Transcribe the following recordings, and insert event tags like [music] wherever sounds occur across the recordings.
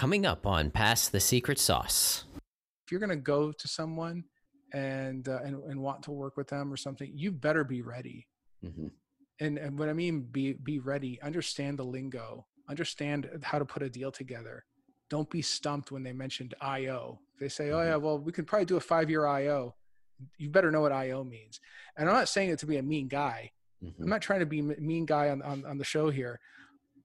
coming up on Pass the Secret Sauce. If you're going to go to someone and, uh, and and want to work with them or something, you better be ready. Mm-hmm. And, and what I mean, be be ready. Understand the lingo. Understand how to put a deal together. Don't be stumped when they mentioned IO. They say, "Oh mm-hmm. yeah, well we can probably do a five year IO." You better know what IO means. And I'm not saying it to be a mean guy. Mm-hmm. I'm not trying to be mean guy on, on, on the show here.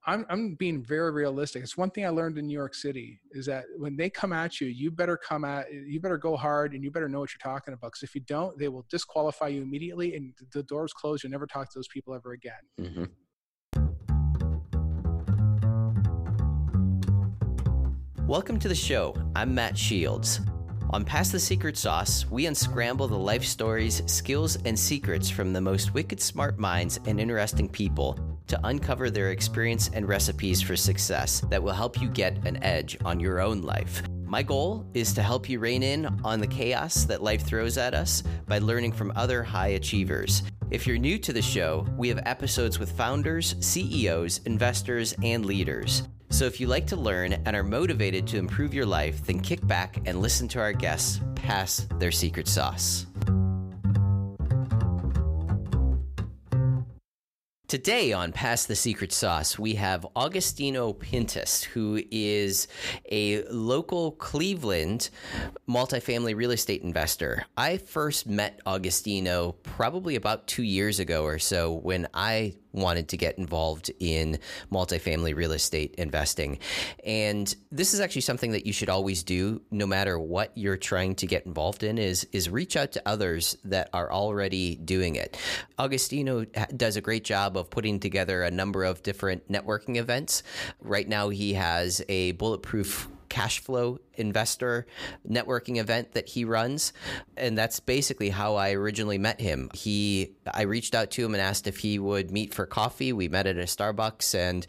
I'm I'm being very realistic. It's one thing I learned in New York City is that when they come at you, you better come at you better go hard and you better know what you're talking about. Because if you don't, they will disqualify you immediately and the doors close. You'll never talk to those people ever again. Mm-hmm. Welcome to the show. I'm Matt Shields. On Pass the Secret Sauce, we unscramble the life stories, skills, and secrets from the most wicked smart minds and interesting people to uncover their experience and recipes for success that will help you get an edge on your own life. My goal is to help you rein in on the chaos that life throws at us by learning from other high achievers. If you're new to the show, we have episodes with founders, CEOs, investors, and leaders. So if you like to learn and are motivated to improve your life, then kick back and listen to our guests pass their secret sauce. Today on Pass the Secret Sauce, we have Agostino Pintus, who is a local Cleveland multifamily real estate investor. I first met Agostino probably about two years ago or so when I wanted to get involved in multifamily real estate investing. And this is actually something that you should always do no matter what you're trying to get involved in is is reach out to others that are already doing it. Agostino does a great job of putting together a number of different networking events. Right now he has a bulletproof cash flow investor networking event that he runs and that's basically how I originally met him. He I reached out to him and asked if he would meet for coffee. We met at a Starbucks and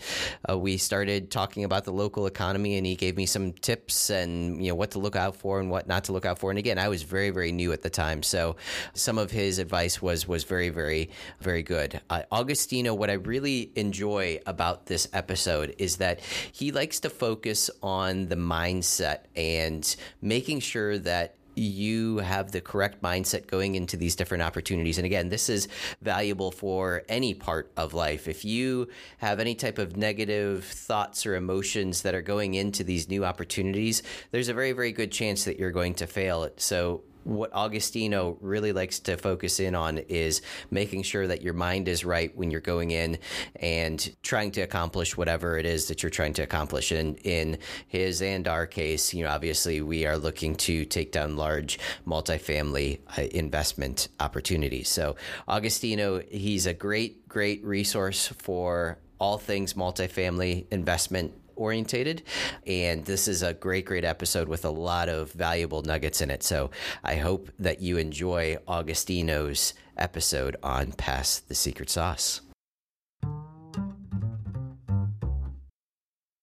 uh, we started talking about the local economy and he gave me some tips and you know what to look out for and what not to look out for. And again, I was very very new at the time, so some of his advice was was very very very good. Uh, Agostino, what I really enjoy about this episode is that he likes to focus on the mindset and making sure that you have the correct mindset going into these different opportunities. And again, this is valuable for any part of life. If you have any type of negative thoughts or emotions that are going into these new opportunities, there's a very, very good chance that you're going to fail it. So what Agostino really likes to focus in on is making sure that your mind is right when you're going in and trying to accomplish whatever it is that you're trying to accomplish. And in his and our case, you know, obviously we are looking to take down large multifamily uh, investment opportunities. So Agostino, he's a great, great resource for all things multifamily investment orientated. And this is a great, great episode with a lot of valuable nuggets in it. So I hope that you enjoy Agostino's episode on Pass the Secret Sauce.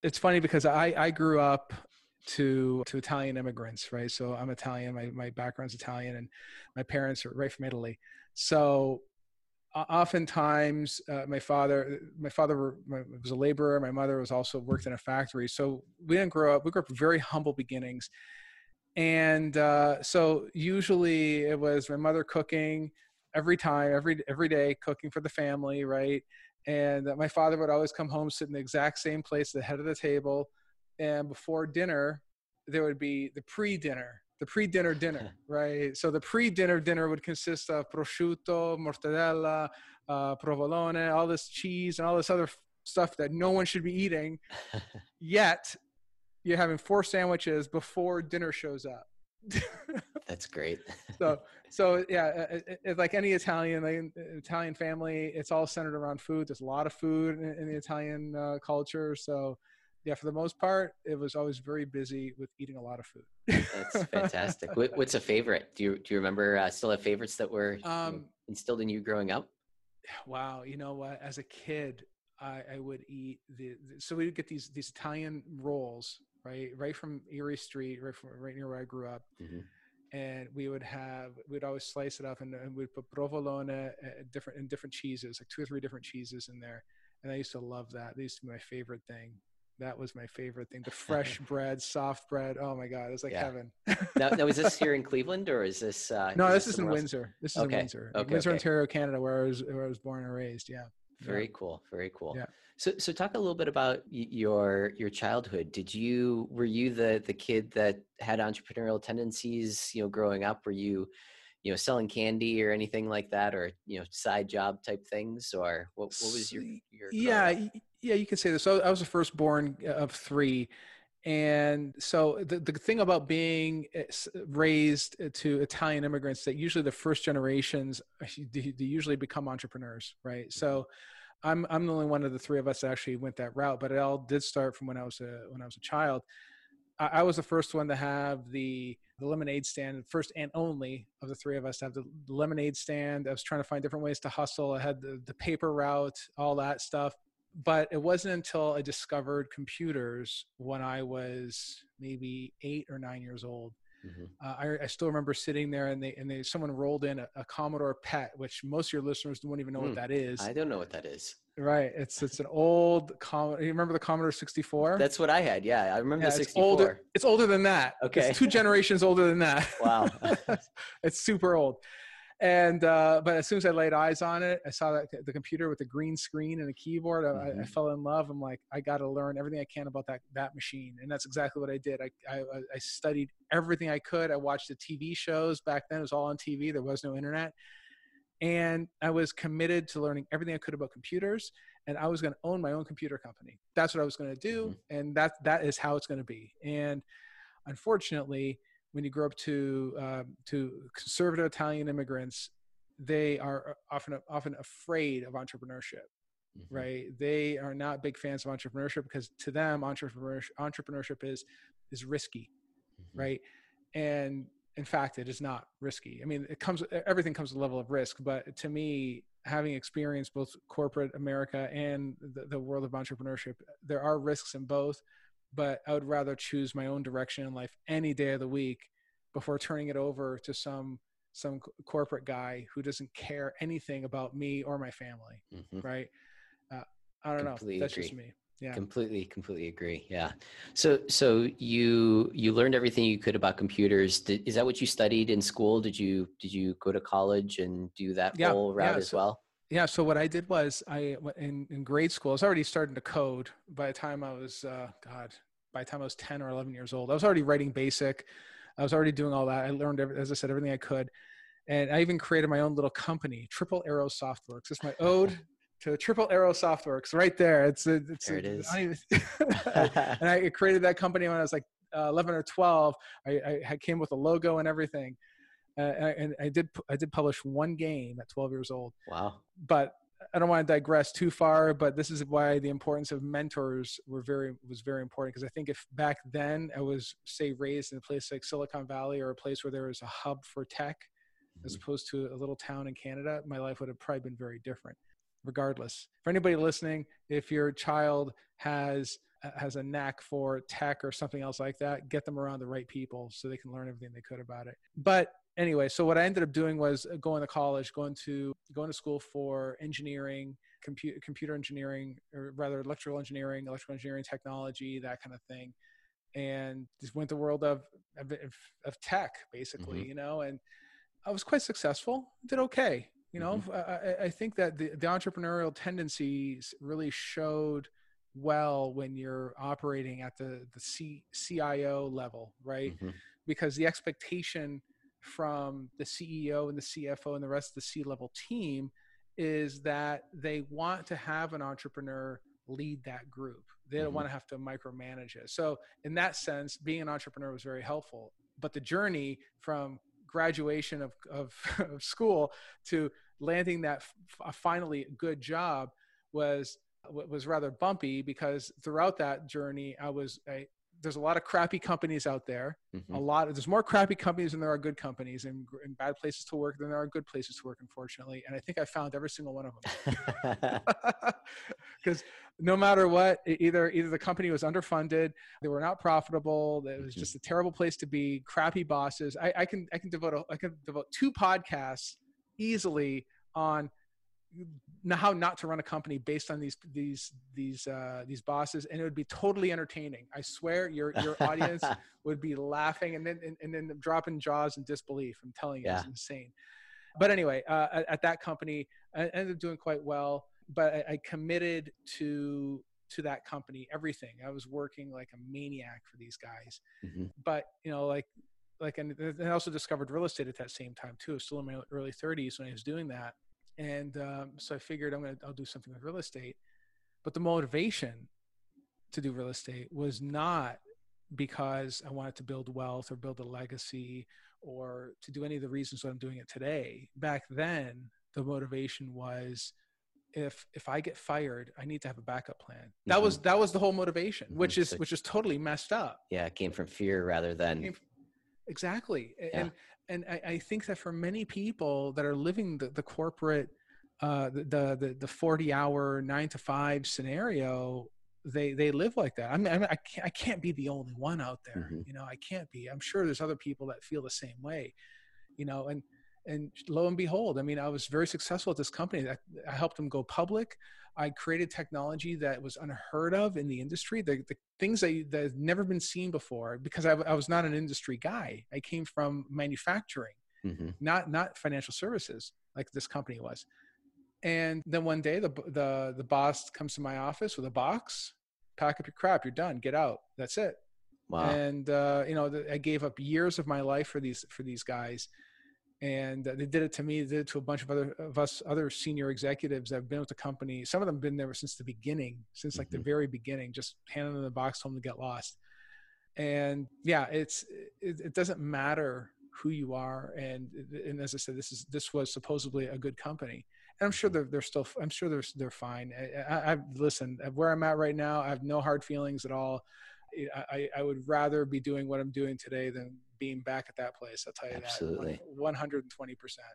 It's funny because I, I grew up to to Italian immigrants, right? So I'm Italian. My my background's Italian, and my parents are right from Italy. So oftentimes uh, my father my father was a laborer my mother was also worked in a factory. So we didn't grow up we grew up very humble beginnings. And uh, so usually it was my mother cooking every time every every day cooking for the family right? And uh, my father would always come home sit in the exact same place at the head of the table. And before dinner there would be the pre-dinner the pre-dinner dinner, [laughs] right? So the pre-dinner dinner would consist of prosciutto, mortadella, uh, provolone, all this cheese and all this other stuff that no one should be eating. [laughs] Yet you're having four sandwiches before dinner shows up. [laughs] That's great. so, so yeah, it, uh, it, like any Italian, like Italian family, it's all centered around food. There's a lot of food in, in the Italian uh, culture. So, yeah, for the most part, it was always very busy with eating a lot of food. That's [laughs] fantastic. [laughs] What's a favorite? Do you do you remember uh, still have favorites that were um, instilled in you growing up? Wow, you know what? As a kid, I, I would eat the, the, so we would get these these Italian rolls right right from Erie Street, right from right near where I grew up. Mm-hmm and we would have we'd always slice it up and, and we'd put provolone uh, different in different cheeses like two or three different cheeses in there and i used to love that they used to be my favorite thing That was my favorite thing. The fresh [laughs] bread, soft bread. Oh my God, it was like Yeah. heaven. now, now, is this [laughs] here in Cleveland or is this? Uh, no, this is in else? Windsor. This is Okay, in Windsor, okay, Windsor, okay. Ontario, Canada, where I was where I was born and raised. Yeah. Very cool. Very cool. Yeah. So, so talk a little bit about your your childhood. Did you were you the the kid that had entrepreneurial tendencies? You know, growing up, were you, you know, selling candy or anything like that, or you know, side job type things, or what? What was your your? yeah yeah you can say this so i was the firstborn of three and so the, the thing about being uh, raised uh, to italian immigrants that usually the first generations uh, they they usually become entrepreneurs right so i'm i'm the only one of the three of us that actually went that route but it all did start from when i was a when i was a child i, I was the first one to have the the lemonade stand first and only of the three of us to have the lemonade stand i was trying to find different ways to hustle i had the, the paper route all that stuff but it wasn't until I discovered computers when I was maybe eight or nine years old. Mhm. Uh, I, I still remember sitting there and they and they someone rolled in a, a Commodore PET, which most of your listeners won't even know Hmm. what that is. I don't know what that is. right? It's it's an old Commodore. You remember the Commodore 64? That's what I had. Yeah, I remember yeah, the it's 64. older. It's older than that. Okay. it's two generations older than that. Wow. [laughs] it's super old. And uh, but as soon as I laid eyes on it, I saw that the computer with the green screen and a keyboard. I, I Mhm. fell in love. I'm like, I got to learn everything I can about that that machine, and that's exactly what I did. I, I I studied everything I could. I watched the TV shows back then. It was all on TV. There was no internet, and I was committed to learning everything I could about computers. And I was going to own my own computer company. That's what I was going to do, and that that is how it's going to be. And unfortunately, when you grow up to um, to conservative Italian immigrants, they are often often afraid of entrepreneurship. Mhm. Right? They are not big fans of entrepreneurship because to them, entrepreneurship entrepreneurship is is risky, Mhm. right? And in fact, it is not risky. I mean, it comes everything comes with a level of risk, but to me, having experienced both corporate America and the, the world of entrepreneurship, there are risks in both but I would rather choose my own direction in life any day of the week before turning it over to some some corporate guy who doesn't care anything about me or my family. Mhm. Right? Uh, I don't Completely know. That's just agree. me. Yeah. completely completely agree yeah so so you you learned everything you could about computers did, is that what you studied in school did you did you go to college and do that Yeah, whole route yeah, as so- well Yeah. So what I did was i in in grade school. I was already starting to code by the time I was uh, God. By the time I was ten or eleven years old, I was already writing BASIC. I was already doing all that. I learned, as I said, everything I could, and I even created my own little company, Triple Arrow Softworks. It's my ode [laughs] to Triple Arrow Softworks, right there. It's a, it's There it is. Even- [laughs] [laughs] and I created that company when I was like uh, 11 or 12. I, I came with a logo and everything, uh, and I did I did publish one game at 12 years old wow but I don't want to digress too far, but this is why the importance of mentors were very was very important because I think if back then I was say raised in a place like Silicon Valley or a place where there was a hub for tech as Mhm. opposed to a little town in Canada, my life would have probably been very different. Regardless, for anybody listening, if your child has has a knack for tech or something else like that, get them around the right people so they can learn everything they could about it. But anyway, so what I ended up doing was uh, going to college, going to going to school for engineering, computer computer engineering, or rather electrical engineering, electrical engineering technology, that kind of thing, and just went the world of of, of tech basically, you know, and I was quite successful, did okay. You know, I, I- I think that the, the entrepreneurial tendencies really showed well when you're operating at the the C, CIO level, right? Mhm. because the expectation from the CEO and the CFO and the rest of the C level team is that they want to have an entrepreneur lead that group. They don't Mhm. want to have to micromanage it. So, in that sense, being an entrepreneur was very helpful. But the journey from graduation of, of, [laughs] of school to landing that f- finally good job was was rather bumpy because throughout that journey I was I, there's a lot of crappy companies out there Mhm. a lot of, there's more crappy companies than there are good companies and, and bad places to work than there are good places to work unfortunately and i think i found every single one of them [laughs] [laughs] because no matter what either either the company was underfunded they were not profitable it was Mhm. just a terrible place to be crappy bosses i, I can i can devote a, i can devote two podcasts easily on how not to run a company based on these these these uh, these bosses, and it would be totally entertaining. I swear, your your audience [laughs] would be laughing and then and, and, then dropping jaws in disbelief. I'm telling you, yeah. it's insane. But anyway, uh, at, at, that company, I ended up doing quite well. But I, I committed to to that company everything. I was working like a maniac for these guys. Mm-hmm. But you know, like like and I also discovered real estate at that same time too. Still in my early 30s when I was doing that and um, so I figured I'm gonna I'll do something with real estate. But the motivation to do real estate was not because I wanted to build wealth or build a legacy or to do any of the reasons that I'm doing it today. Back then, the motivation was if if I get fired, I need to have a backup plan. That mm-hmm. was that was the whole motivation, mm-hmm. which is so, which is totally messed up. Yeah, it came from fear rather than exactly. Yeah. And and I, I, think that for many people that are living the, the corporate uh, the, the the 40 hour nine to five scenario they they live like that i mean, I, can't, I can't be the only one out there mm-hmm. you know i can't be i'm sure there's other people that feel the same way you know and and lo and behold i mean i was very successful at this company i, I helped them go public I created technology that was unheard of in the industry, the, the things that, that have never been seen before, because I, I, was not an industry guy. I came from manufacturing, mm-hmm. not not financial services like this company was. And then one day, the the the boss comes to my office with a box. Pack up your crap. You're done. Get out. That's it. Wow. And uh, you know, I gave up years of my life for these for these guys and they did it to me. They did it to a bunch of other of us other senior executives that have been with the company. Some of them have been there since the beginning, since like mm-hmm. the very beginning. Just handing them the box, home to get lost. And yeah, it's it, it, doesn't matter who you are. And and as I said, this is this was supposedly a good company, and I'm sure they're they're still. I'm sure they're they're fine. I, I, I listen where I'm at right now. I have no hard feelings at all. I, I would rather be doing what I'm doing today than being back at that place. I'll tell you Absolutely. that. One hundred and twenty percent.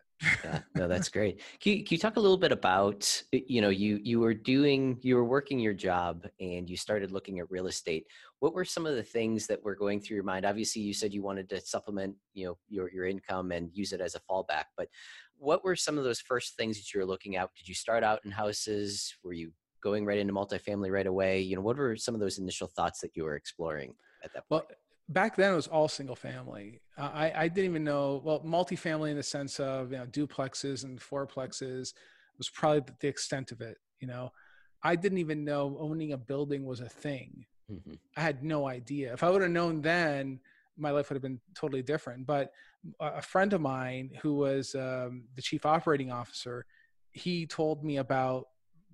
Yeah, [laughs] no, that's great. Can you, can you talk a little bit about you know you you were doing you were working your job and you started looking at real estate. What were some of the things that were going through your mind? Obviously, you said you wanted to supplement you know your your income and use it as a fallback, but what were some of those first things that you were looking at? Did you start out in houses? Were you going right into multifamily right away? You know, what were some of those initial thoughts that you were exploring at that point? Well, back then it was all single family. Uh, I, I didn't even know, well, multifamily in the sense of, you know, duplexes and fourplexes was probably the extent of it. You know, I didn't even know owning a building was a thing. Mm-hmm. I had no idea. If I would have known then, my life would have been totally different. But a friend of mine who was um, the chief operating officer, he told me about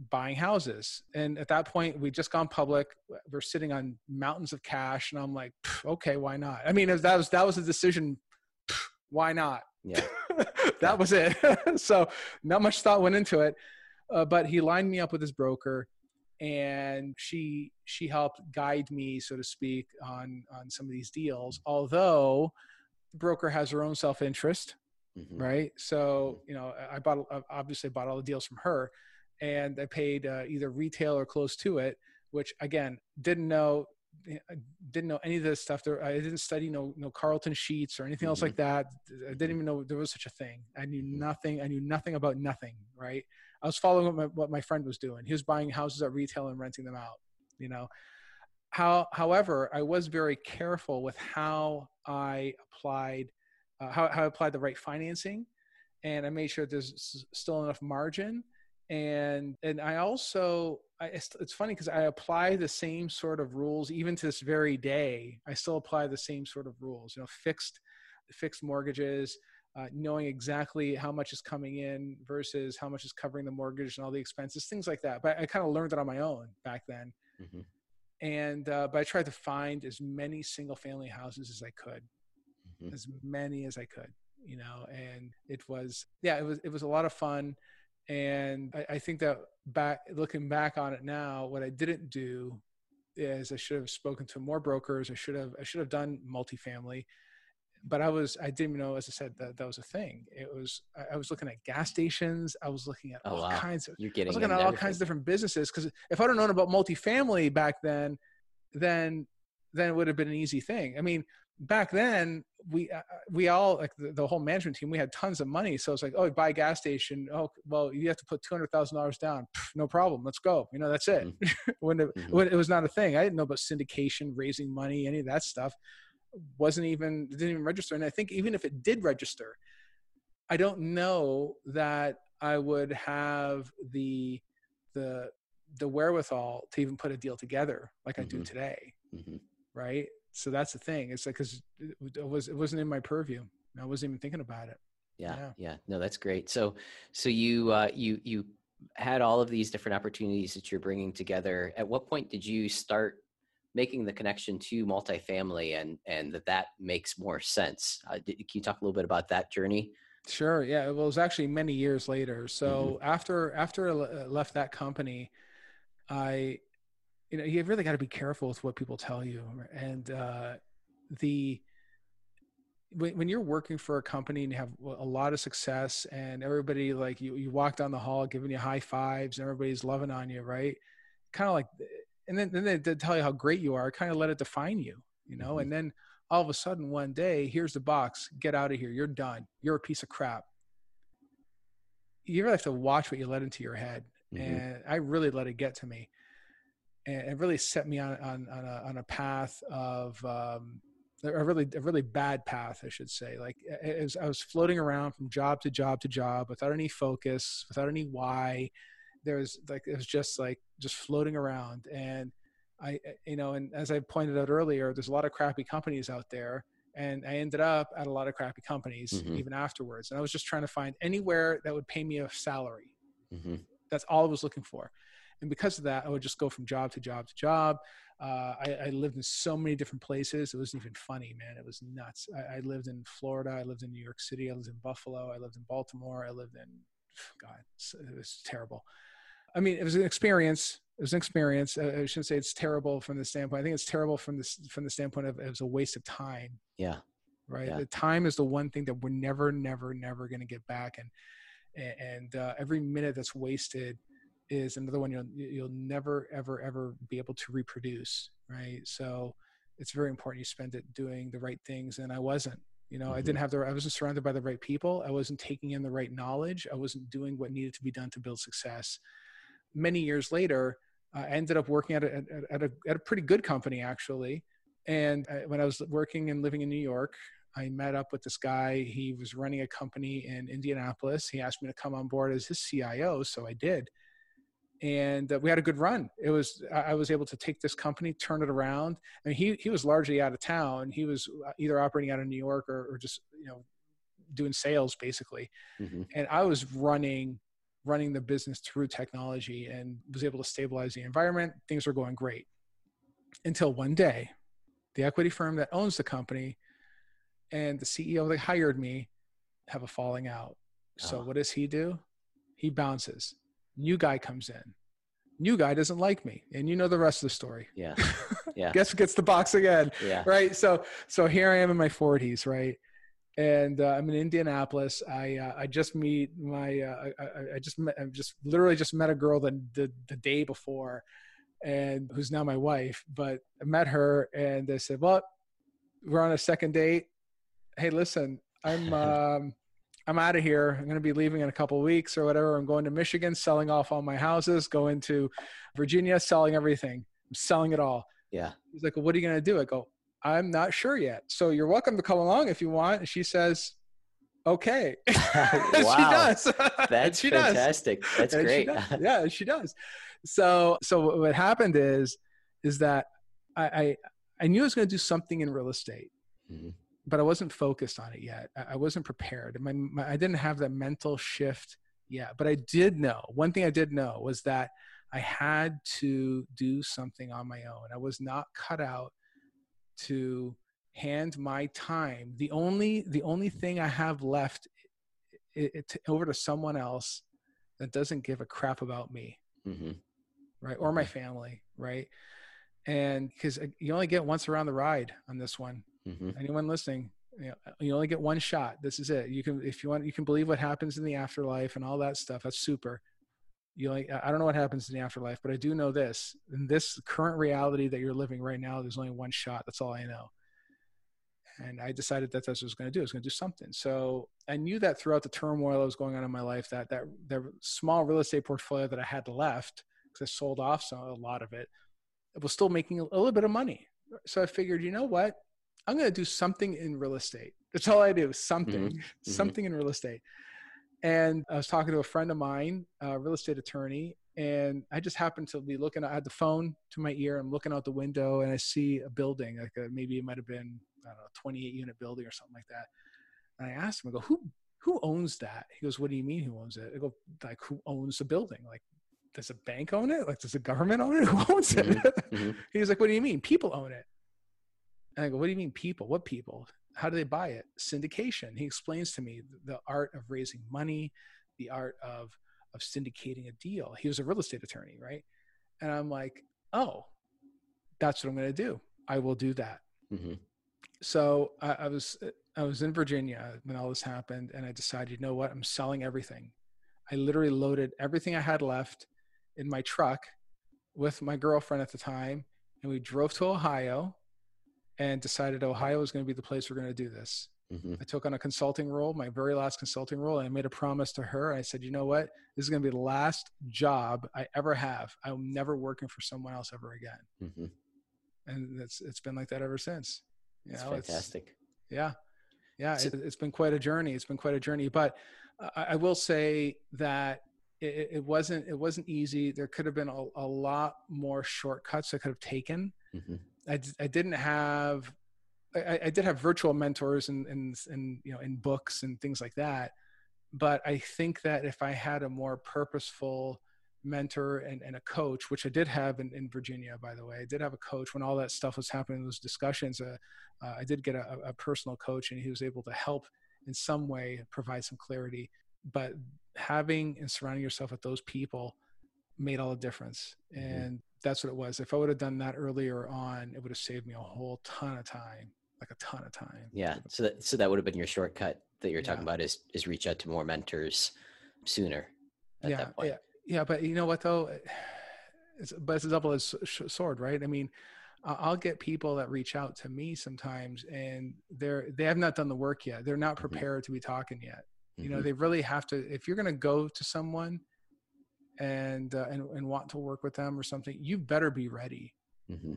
buying houses. And at that point, we just gone public. We're sitting on mountains of cash, and I'm like, okay, why not? I mean, that was that was a decision. Why not? Yeah, [laughs] that yeah. was it. [laughs] so not much thought went into it, uh, but he lined me up with his broker, and she she helped guide me, so to speak, on on some of these deals. Although the broker has her own self interest. Mm-hmm. Right. So, mm-hmm. you know, I bought, obviously bought all the deals from her and I paid uh, either retail or close to it, which again didn't know didn't know any of this stuff. There, I didn't study no no Carleton Sheets or anything mm-hmm. else like that. I didn't even know there was such a thing. I knew mm-hmm. nothing. I knew nothing about nothing. Right. I was following what my, what my friend was doing. He was buying houses at retail and renting them out. You know. How, however, I was very careful with how I applied, uh, how, how I applied the right financing, and I made sure there's still enough margin and and i also I, it's, it's funny because i apply the same sort of rules even to this very day i still apply the same sort of rules you know fixed fixed mortgages uh, knowing exactly how much is coming in versus how much is covering the mortgage and all the expenses things like that but i kind of learned it on my own back then mm-hmm. and uh, but i tried to find as many single family houses as i could mm-hmm. as many as i could you know and it was yeah it was it was a lot of fun and I, I think that back looking back on it now, what I didn't do is I should have spoken to more brokers. I should have I should have done multifamily, but I was I didn't even know as I said that that was a thing. It was I was looking at gas stations. I was looking at oh, all wow. kinds of. You're getting. I was looking at all kinds of different businesses because if I'd have known about multifamily back then, then then it would have been an easy thing. I mean, back then we uh, we all like the, the, whole management team we had tons of money so it's like oh buy a gas station oh well you have to put $200000 down Pff, no problem let's go you know that's it mm-hmm. [laughs] when, it, mm-hmm. when it was not a thing i didn't know about syndication raising money any of that stuff wasn't even didn't even register and i think even if it did register i don't know that i would have the the the wherewithal to even put a deal together like mm-hmm. i do mm-hmm. today mm-hmm. right so that's the thing. It's like because it was it wasn't in my purview. I wasn't even thinking about it. Yeah, yeah, yeah. No, that's great. So, so you uh, you you had all of these different opportunities that you're bringing together. At what point did you start making the connection to multifamily and and that that makes more sense? Uh, did, can you talk a little bit about that journey? Sure. Yeah. Well, it was actually many years later. So mm-hmm. after after I left that company, I you know you really got to be careful with what people tell you and uh, the when, when you're working for a company and you have a lot of success and everybody like you you walk down the hall giving you high fives and everybody's loving on you right kind of like and then, then they, they tell you how great you are kind of let it define you you know mm-hmm. and then all of a sudden one day here's the box get out of here you're done you're a piece of crap you really have to watch what you let into your head mm-hmm. and i really let it get to me and it really set me on on on a, on a path of um, a really a really bad path, I should say. Like was, I was floating around from job to job to job without any focus, without any why. There was like it was just like just floating around, and I you know, and as I pointed out earlier, there's a lot of crappy companies out there. And I ended up at a lot of crappy companies mm-hmm. even afterwards. And I was just trying to find anywhere that would pay me a salary. Mm-hmm. That's all I was looking for and because of that, I would just go from job to job to job. Uh, I, I, lived in so many different places. It wasn't even funny, man. It was nuts. I, I, lived in Florida. I lived in New York City. I lived in Buffalo. I lived in Baltimore. I lived in, God, it was terrible. I mean, it was an experience. It was an experience. I shouldn't say it's terrible from the standpoint. I think it's terrible from this from the standpoint of it was a waste of time. Yeah. Right. Yeah. The time is the one thing that we're never, never, never going to get back, and and uh, every minute that's wasted is another one you'll you'll never ever ever be able to reproduce right so it's very important you spend it doing the right things and i wasn't you know mm-hmm. i didn't have the i wasn't surrounded by the right people i wasn't taking in the right knowledge i wasn't doing what needed to be done to build success many years later i ended up working at a, at a, at a pretty good company actually and I, when i was working and living in new york I met up with this guy. He was running a company in Indianapolis. He asked me to come on board as his CIO, so I did and uh, we had a good run. It was I was able to take this company, turn it around. I mean, he he was largely out of town. He was uh, either operating out of New York or, or just you know doing sales basically, mm-hmm. and I was running running the business through technology and was able to stabilize the environment. Things were going great until one day, the equity firm that owns the company and the CEO that hired me have a falling out. So oh. what does he do? He bounces New guy comes in. New guy doesn't like me, and you know the rest of the story. Yeah, [laughs] yeah. Guess who gets the box again? Yeah. Right. So so here I am in my 40s, right? and uh, I'm in Indianapolis. I uh, I just meet my uh, I, I, just met, I just literally just met a girl the, the the day before, and who's now my wife. But I met her, and they said, "Well, we're on a second date. Hey, listen, I'm [laughs] um, I'm out of here. I'm going to be leaving in a couple weeks or whatever. I'm going to Michigan, selling off all my houses, going to Virginia, selling everything. I'm selling it all. Yeah. He's like, well, what are you going to do? I go, I'm not sure yet. So you're welcome to come along if you want. And she says, okay. [laughs] [laughs] wow. [laughs] she does. That's she fantastic. Does. That's and great. Yeah, she does. So, so what happened is, is that I, I, I knew I was going to do something in real estate. Mm-hmm but I wasn't focused on it yet. I wasn't prepared. My, my, I didn't have that mental shift yet. But I did know one thing. I did know was that I had to do something on my own. I was not cut out to hand my time. The only the only thing I have left it, it, over to someone else that doesn't give a crap about me, mm-hmm. right, or my family, right. And because uh, you only get once around the ride on this one Mm-hmm. Anyone listening, you, know, you only get one shot. This is it. You can, if you want, you can believe what happens in the afterlife and all that stuff. That's super. you like i don't know what happens in the afterlife but i do know this in this current reality that you're living right now there's only one shot that's all i know and i decided that that's what i was going to do i was going to do something so i knew that throughout the turmoil that was going on in my life that that that small real estate portfolio that i had left because i sold off some, a lot of it it was still making a little bit of money so i figured you know what i'm going to do something in real estate that's all i do something [laughs] mm-hmm. something in real estate and I was talking to a friend of mine, a real estate attorney, and I just happened to be looking. I had the phone to my ear. I'm looking out the window, and I see a building, like a, maybe it might have been I don't know, 28 unit building or something like that. And I asked him, I go, who who owns that? He goes, What do you mean who owns it? I go, like who owns the building? Like, does a bank own it? Like, does the government own it? [laughs] Who owns it? Mm-hmm. mm-hmm. [laughs] he was like, What do you mean? People own it. And I go, What do you mean people? What people? how do they buy it? Syndication. He explains to me the art of raising money, the art of of syndicating a deal. He was a real estate attorney, right? And I'm like, oh, that's what I'm going to do. I will do that. Mm-hmm. So I, I, was I was in Virginia when all this happened, and I decided, you know what? I'm selling everything. I literally loaded everything I had left in my truck with my girlfriend at the time, and we drove to Ohio and decided Ohio was going to be the place we're going to do this. Mm-hmm. I took on a consulting role, my very last consulting role, and I made a promise to her. I said, you know what? This is going to be the last job I ever have. I'm never working for someone else ever again. Mm-hmm. And it's it's been like that ever since. You know, fantastic. yeah, yeah. So, it, has been quite a journey. It's been quite a journey. But I, I will say that it, it, wasn't it wasn't easy. There could have been a, a lot more shortcuts I could have taken. Mm-hmm. I, I didn't have I, I, did have virtual mentors and, and and you know in books and things like that. But i think that if i had a more purposeful mentor and, and a coach which i did have in, in virginia by the way i did have a coach when all that stuff was happening those discussions uh, uh, i did get a, a personal coach and he was able to help in some way provide some clarity. But having and surrounding yourself with those people made all the difference mm-hmm. and that's what it was. If I would have done that earlier on, it would have saved me a whole ton of time, like a ton of time. Yeah. So that so that would have been your shortcut that you're talking yeah. about is is reach out to more mentors sooner. yeah. Yeah. Yeah. But you know what though? It's, but it's a double edged sword, right? I mean, I'll get people that reach out to me sometimes, and they're they have not done the work yet. They're not mm-hmm. prepared mm-hmm. to be talking yet. You know, mm-hmm. they really have to. If you're going to go to someone and uh, and and want to work with them or something, you better be ready. Mm-hmm.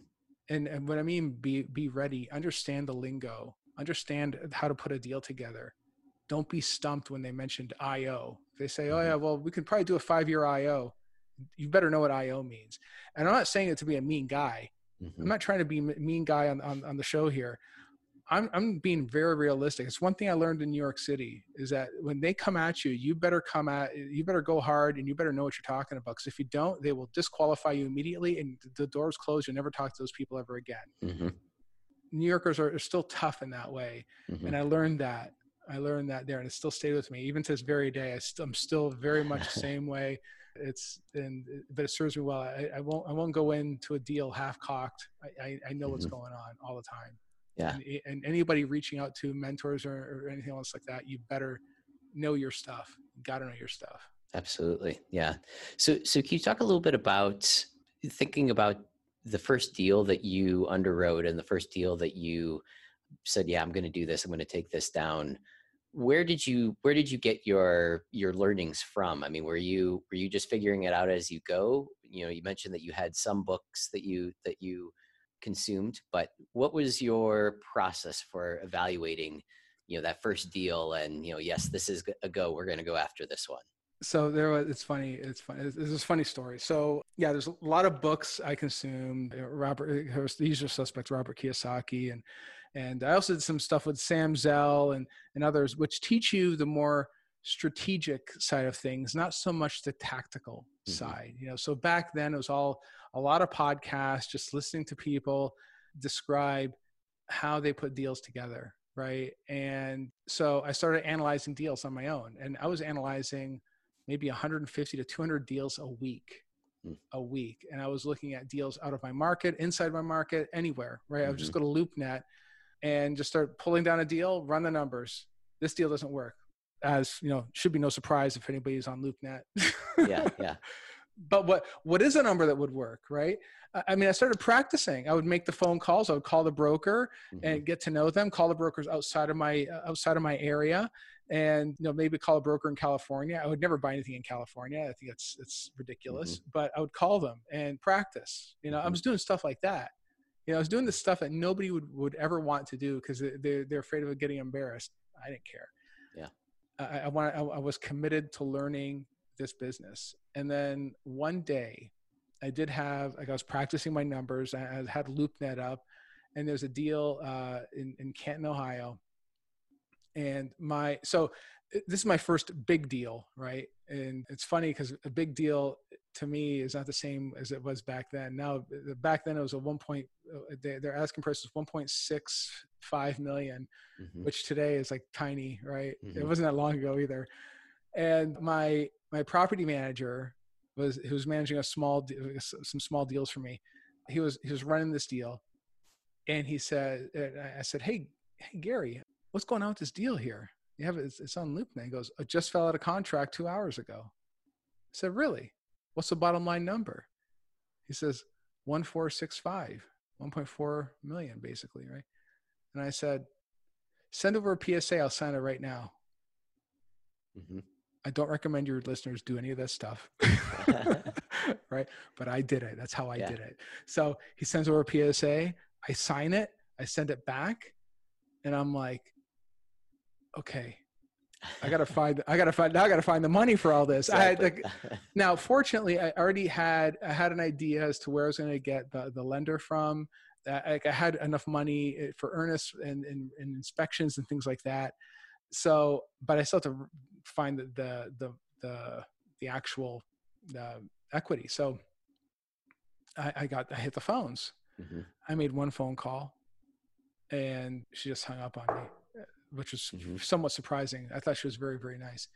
And and what I mean be be ready, understand the lingo, understand how to put a deal together. Don't be stumped when they mentioned IO. They say, "Oh yeah, mm-hmm. well we can probably do a five year IO," you better know what IO means. And I'm not saying it to be a mean guy. Mm-hmm. I'm not trying to be a mean guy on, on, on the show here. I'm I'm being very realistic. It's one thing I learned in New York City is that when they come at you, you better come at you better go hard and you better know what you're talking about. Because if you don't, they will disqualify you immediately and the doors close. You never talk to those people ever again. Mm-hmm. New Yorkers are, are, still tough in that way, mm-hmm. and I learned that. I learned that there, and it still stayed with me even to this very day. I st- I'm still very much the [laughs] same way. It's and but it serves me well. I, I won't I won't go into a deal half cocked. I, I, I know mm-hmm. what's going on all the time yeah. and, and, anybody reaching out to mentors or, or anything else like that you better know your stuff. You got to know your stuff. Absolutely. Yeah. So so can you talk a little bit about thinking about the first deal that you underwrote and the first deal that you said yeah i'm going to do this. I'm going to take this down. Where did you where did you get your your learnings from? I mean were you were you just figuring it out as you go? You know you mentioned that you had some books that you that you consumed but what was your process for evaluating you know that first deal and you know yes this is a go we're going to go after this one so there was it's funny it's funny this is a funny story. So yeah there's a lot of books i consume robert the usual suspects robert kiyosaki and and i also did some stuff with sam zell and and others which teach you the more strategic side of things not so much the tactical mm-hmm. side you know. So back then it was all a lot of podcasts, just listening to people describe how they put deals together, right? And so I started analyzing deals on my own, and I was analyzing maybe 150 to 200 deals a week hmm. a week and i was looking at deals out of my market inside my market anywhere right mm-hmm. i would just mm-hmm. go to loopnet and just start pulling down a deal run the numbers this deal doesn't work as you know, should be no surprise if anybody's on LoopNet. yeah, yeah. [laughs] But what what is a number that would work, right? I mean, I started practicing. I would make the phone calls. I would call the broker mm-hmm. and get to know them. Call the brokers outside of my uh, outside of my area, and you know maybe call a broker in California. I would never buy anything in California. I think it's it's ridiculous. Mm-hmm. But I would call them and practice. You know, mm-hmm. I was doing stuff like that. You know, I was doing the stuff that nobody would would ever want to do because they they're afraid of getting embarrassed. I didn't care. Yeah. I, I, want, I, I was committed to learning this business. And then one day, I did have like I was practicing my numbers. I, had LoopNet up, and there's a deal uh, in in Canton, Ohio. And my so this is my first big deal, right? And it's funny because a big deal to me is not the same as it was back then. Now, back then it was a one point. Uh, their asking price was one point six five million, mm-hmm. which today is like tiny, right? Mm-hmm. It wasn't that long ago either. And my my property manager was who was managing a small some small deals for me. He was he was running this deal, and he said, I said, hey hey Gary, what's going on with this deal here? You have it's, it's on LoopNet. He goes, I just fell out of contract two hours ago. I said, really? What's the bottom line number? He says, 1465, 1.4 million, basically, right? And I said, send over a PSA. I'll sign it right now. Mm-hmm. I don't recommend your listeners do any of this stuff. [laughs] [laughs] right. But I did it. That's how I yeah. did it. So he sends over a PSA. I sign it. I send it back. And I'm like, okay, I gotta [laughs] find. I gotta find. Now I gotta find the money for all this. Exactly. I had, like, now, fortunately, I already had. I had an idea as to where I was going to get the the lender from. Like I had enough money eh, for earnest and, and, and inspections and things like that. So, but I still have to find the the the the, the actual uh, equity. So, I, I, got. I hit the phones. Mm-hmm. I made one phone call, and she just hung up on me which was mm-hmm. somewhat surprising. I thought she was very, very nice.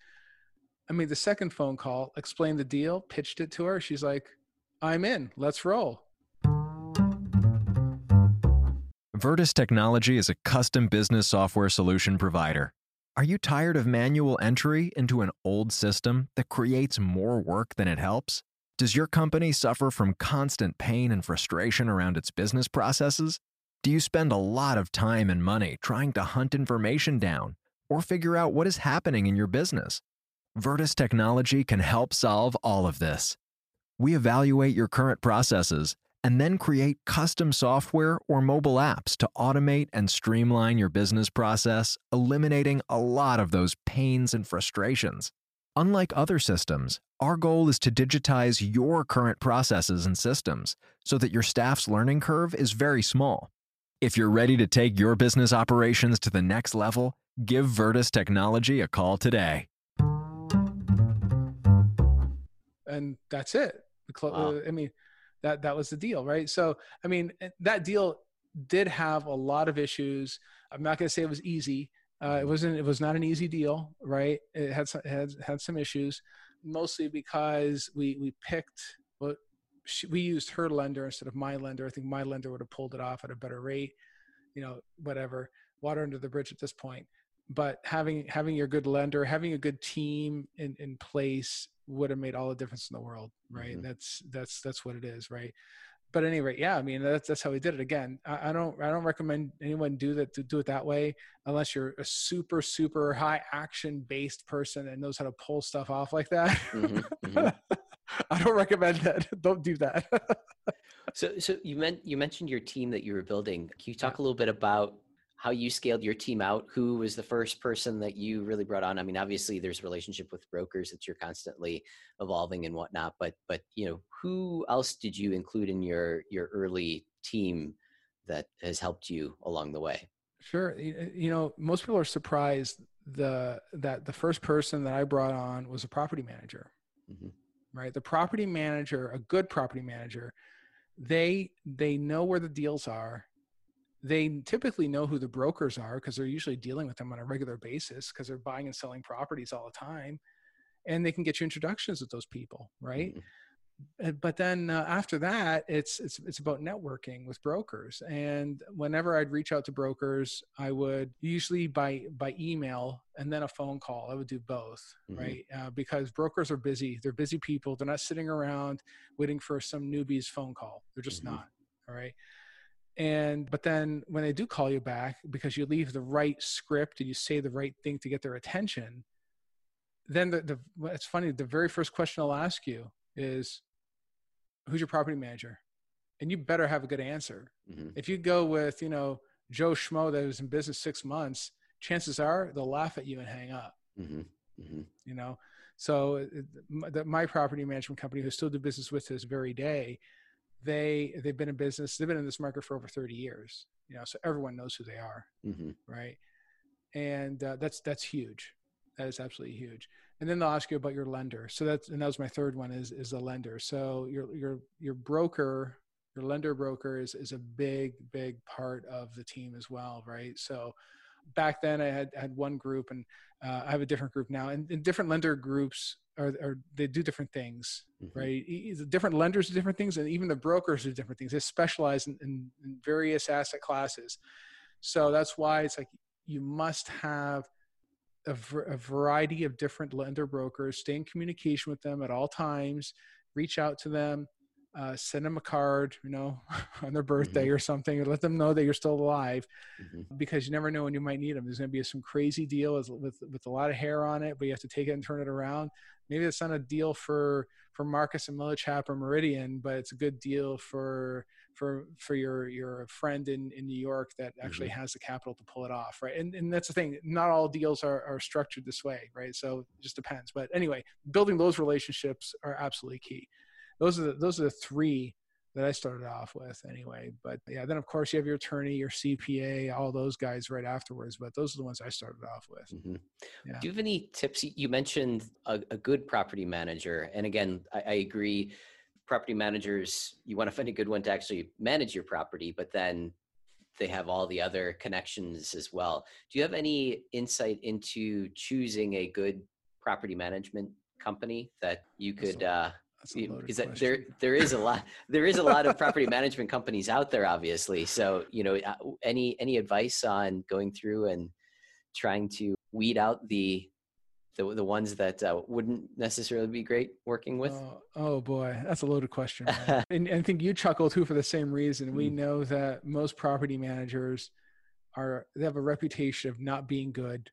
I made the second phone call, explained the deal, pitched it to her. She's like, I'm in, let's roll. Vertus Technology is a custom business software solution provider. Are you tired of manual entry into an old system that creates more work than it helps? Does your company suffer from constant pain and frustration around its business processes? Do you spend a lot of time and money trying to hunt information down or figure out what is happening in your business? Vertus Technology can help solve all of this. We evaluate your current processes and then create custom software or mobile apps to automate and streamline your business process, eliminating a lot of those pains and frustrations. Unlike other systems, our goal is to digitize your current processes and systems so that your staff's learning curve is very small. If you're ready to take your business operations to the next level, give Vertus Technology a call today. And that's it. Wow. Uh, I mean, that that was the deal, right? So, I mean, eh, that deal did have a lot of issues. I'm not going to say it was easy. Uh, it wasn't. It was not an easy deal, right? It had some, had had some issues, mostly because we we picked what she, we used her lender instead of my lender. I think my lender would have pulled it off at a better rate. You know, whatever. Water under the bridge at this point. But having having your good lender, having a good team in, in place would have made all the difference in the world, right? Mm-hmm. That's that's that's what it is, right? But anyway, yeah, I mean that's that's how we did it. Again, I, I don't I don't recommend anyone do that to do it that way unless you're a super super high action based person and knows how to pull stuff off like that. Mm-hmm. Mm-hmm. [laughs] I don't recommend that. [laughs] don't do that. [laughs] so, so you meant you mentioned your team that you were building. Can you talk yeah. a little bit about how you scaled your team out? Who was the first person that you really brought on? I mean, obviously, there's relationship with brokers that you're constantly evolving and whatnot. But, but you know, who else did you include in your your early team that has helped you along the way? Sure. You know, most people are surprised the that the first person that I brought on was a property manager. Mm-hmm right? The property manager, a good property manager, they they know where the deals are. They typically know who the brokers are because they're usually dealing with them on a regular basis because they're buying and selling properties all the time. And they can get you introductions with those people, right? Mm-hmm. Uh, but then uh, after that it's it's it's about networking with brokers and whenever i'd reach out to brokers i would usually by by email and then a phone call i would do both mm-hmm. right uh, because brokers are busy they're busy people they're not sitting around waiting for some newbie's phone call they're just mm-hmm. not all right and but then when they do call you back because you leave the right script and you say the right thing to get their attention then the, the it's funny the very first question i'll ask you is who's your property manager? And you better have a good answer. Mm-hmm. If you go with, you know, Joe Schmo that was in business six months, chances are they'll laugh at you and hang up. Mm-hmm. Mm-hmm. You know, so the, my property management company, who still do business with this very day, they they've been in business. They've been in this market for over thirty years. You know, so everyone knows who they are, mm-hmm. right? And uh, that's that's huge. That is absolutely huge and then they'll ask you about your lender. So that's and that was my third one is is a lender. So your your your broker, your lender broker is is a big big part of the team as well, right? So back then I had had one group and uh, I have a different group now, and, and different lender groups are, are they do different things, mm-hmm. right? Different lenders do different things, and even the brokers do different things. They specialize in, in, in various asset classes, so that's why it's like you must have a, a variety of different lender brokers, stay in communication with them at all times, reach out to them, uh, send them a card, you know, [laughs] on their birthday mm-hmm. or something, or let them know that you're still alive, mm-hmm. because you never know when you might need them. There's going to be some crazy deal with, with with a lot of hair on it, but you have to take it and turn it around. Maybe it's not a deal for for Marcus and Millichap or Meridian, but it's a good deal for for for your your friend in in New York that actually mm-hmm. has the capital to pull it off, right? And and that's the thing. Not all deals are are structured this way, right? So it just depends. But anyway, building those relationships are absolutely key. Those are the, those are the three that I started off with anyway. But yeah, then of course you have your attorney, your CPA, all those guys right afterwards. But those are the ones I started off with. Mm-hmm. Yeah. Do you have any tips? You mentioned a, a good property manager, and again, I, I, agree. Property managers, you want to find a good one to actually manage your property, but then they have all the other connections as well. Do you have any insight into choosing a good property management company that you could? Uh, because there there is a lot [laughs] there is a lot of property management companies out there obviously. So you know uh, any any advice on going through and trying to weed out the the, the ones that uh, wouldn't necessarily be great working with? Oh, oh boy. That's a loaded question [laughs] and, and, i think you chuckle too for the same reason. We mm. know that most property managers are they have a reputation of not being good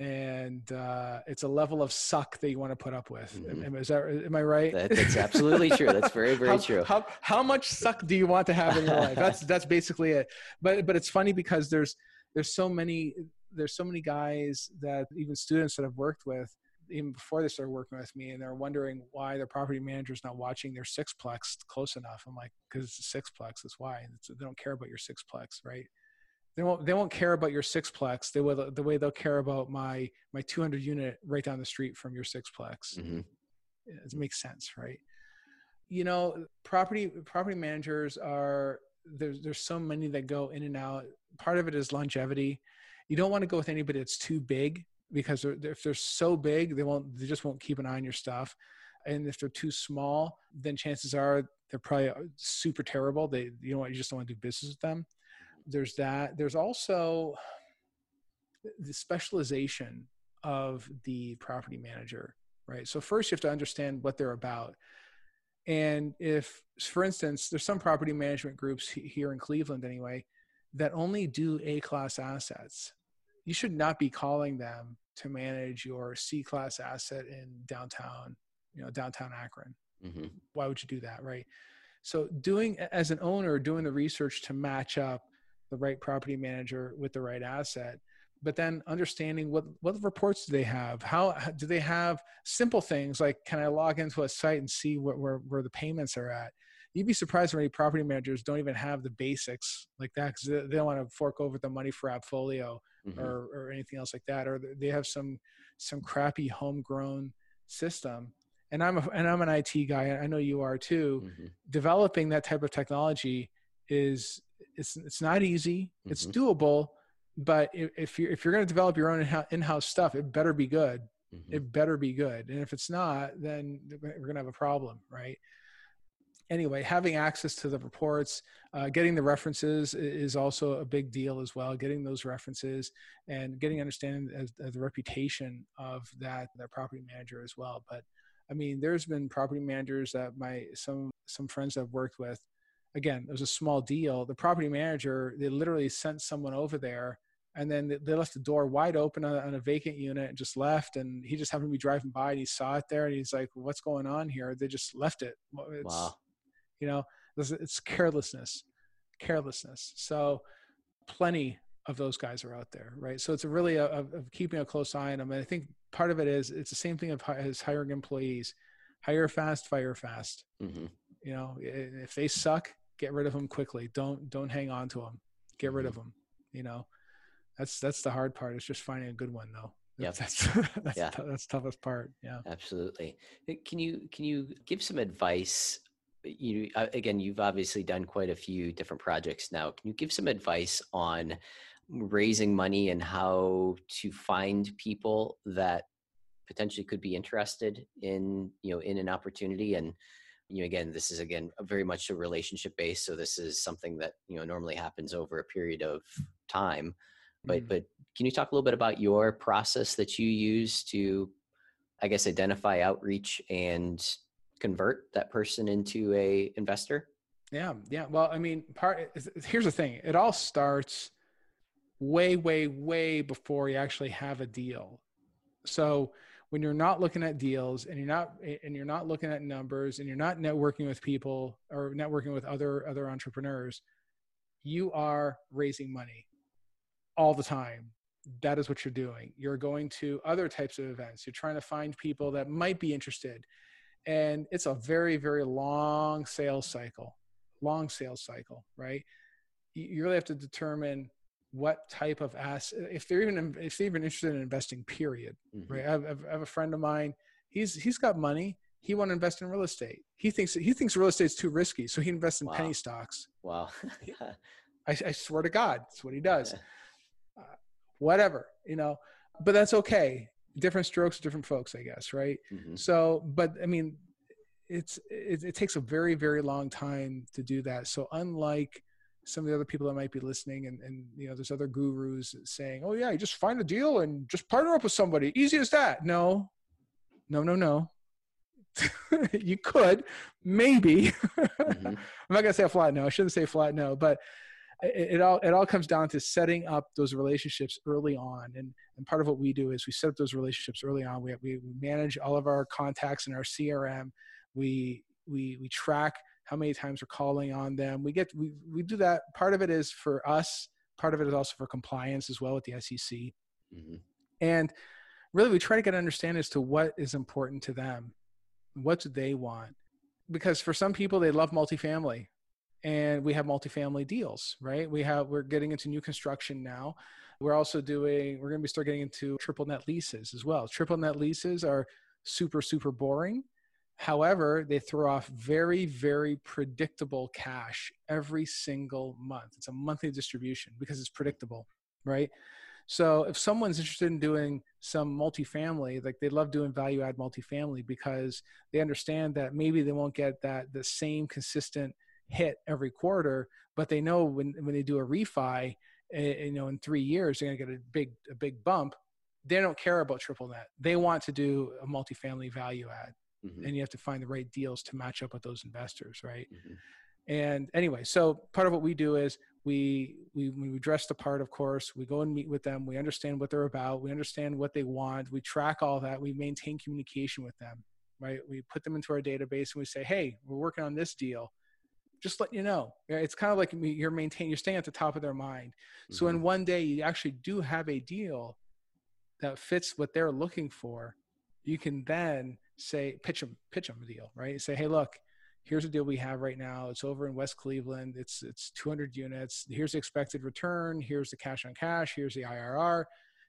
and uh, it's a level of suck that you want to put up with. Mm-hmm. Is that am I right? That, that's absolutely true. That's very very [laughs] how, true. How how much suck do you want to have in your life? That's [laughs] that's basically it. But but it's funny because there's there's so many there's so many guys that even students that I've worked with even before they started working with me and they're wondering why their property manager is not watching their sixplex close enough. I'm like, because it's a sixplex. That's why. It's, they don't care about your sixplex, right? They won't they won't care about your sixplex the way the way they'll care about my my 200 unit right down the street from your sixplex. Mm-hmm. It makes sense, right? You know, property property managers are there's there's so many that go in and out. Part of it is longevity. You don't want to go with anybody that's too big because they're, if they're so big, they won't they just won't keep an eye on your stuff. And if they're too small, then chances are they're probably super terrible. They you know what you just don't want to do business with them there's that. There's also the specialization of the property manager, right? So first you have to understand what they're about. And if, for instance, there's some property management groups here in Cleveland anyway that only do A class assets, you should not be calling them to manage your C class asset in downtown, you know, downtown Akron. Mm-hmm. Why would you do that, right? So doing as an owner, doing the research to match up the right property manager with the right asset. But then understanding what what reports do they have? How do they have simple things like can i log into a site and see what, where, where the payments are at? You'd be surprised how many property managers don't even have the basics like that because they, don't want to fork over the money for appfolio mm-hmm. or, or anything else like that or they have some some crappy homegrown system. And i'm a, and i'm an it guy i know you are too. Mm-hmm. developing that type of technology is it's it's not easy. It's mm-hmm. doable, but if you're if you're going to develop your own in-house stuff, it better be good Mm-hmm. It better be good. And if it's not, then we're going to have a problem, right? Anyway, having access to the reports, uh, getting the references is also a big deal as well. Getting those references and getting understanding of, of the reputation of that that property manager as well. But I mean, there's been property managers that my some some friends I've worked with. Again, it was a small deal. The property manager they literally sent someone over there and then they left the door wide open on, on, a vacant unit and just left and he just happened to be driving by and he saw it there and he's like what's going on here they just left it it's, wow. you know it's, it's carelessness carelessness so plenty of those guys are out there right so it's a really a, of, of keeping a close eye on them and i think part of it is it's the same thing of, as hiring employees hire fast fire fast mm-hmm. you know if they suck get rid of them quickly don't don't hang on to them get rid mm-hmm. of them you know that's that's the hard part. It's just finding a good one though. Yeah, [laughs] that's that's, yeah. T- that's toughest part. Yeah, absolutely. Can you can you give some advice? You uh, again, you've obviously done quite a few different projects now. Can you give some advice on raising money and how to find people that potentially could be interested in you know in an opportunity and you know again this is again very much a relationship based so this is something that you know normally happens over a period of time but mm-hmm. but can you talk a little bit about your process that you use to i guess identify outreach and convert that person into a investor yeah yeah well i mean part here's the thing it all starts way way way before you actually have a deal so when you're not looking at deals and you're not and you're not looking at numbers and you're not networking with people or networking with other other entrepreneurs you are raising money all the time. That is what you're doing. You're going to other types of events. You're trying to find people that might be interested. And it's a very very long sales cycle long sales cycle right? You really have to determine what type of asset if they're even if they're even interested in investing period mm-hmm. right I have, I have, a friend of mine he's he's got money he want to invest in real estate he thinks he thinks real estate's too risky so he invests in wow. penny stocks wow I, I, swear to god that's what he [laughs] does whatever, you know, but that's okay. Different strokes, different folks, I guess, right? Mm-hmm. So, but I mean, it's it, it takes a very very long time to do that. So unlike some of the other people that might be listening and, and you know there's other gurus saying oh yeah you just find a deal and just partner up with somebody. Easy as that. No. No no no. [laughs] You could. Maybe. Mm-hmm. [laughs] i'm not gonna say a flat no. I shouldn't say flat no but it, it, all it all comes down to setting up those relationships early on. And and part of what we do is we set up those relationships early on. We, we, we manage all of our contacts in our crm we we we track how many times we're calling on them we get we, we do that part of it is for us part of it is also for compliance as well with the sec mm-hmm. and really we try to get an understanding as to what is important to them what do they want because for some people they love multifamily and we have multifamily deals, right? We have we're getting into new construction now. We're also doing we're going to be start getting into triple net leases as well. Triple net leases are super super boring. However, they throw off very very predictable cash every single month. It's a monthly distribution because it's predictable, right? So if someone's interested in doing some multifamily, like they love doing value add multifamily because they understand that maybe they won't get that the same consistent hit every quarter, but they know when when they do a refi, eh, you know, in three years they're to get a big a big bump. They don't care about triple net. They want to do a multifamily value add, mm-hmm. and you have to find the right deals to match up with those investors, right? Mm-hmm. And anyway, so part of what we do is we we we dress the part, of course. We go and meet with them. We understand what they're about. We understand what they want. We track all that. We maintain communication with them, right? We put them into our database and we say, hey, we're working on this deal just let you know. It's kind of like you're maintaining, you're staying at the top of their mind. So mm-hmm. one day you actually do have a deal that fits what they're looking for, you can then say, pitch them, pitch them a deal, right? Say, hey, look, here's a deal we have right now. It's over in West Cleveland. It's it's 200 units. Here's the expected return. Here's the cash on cash. Here's the IRR.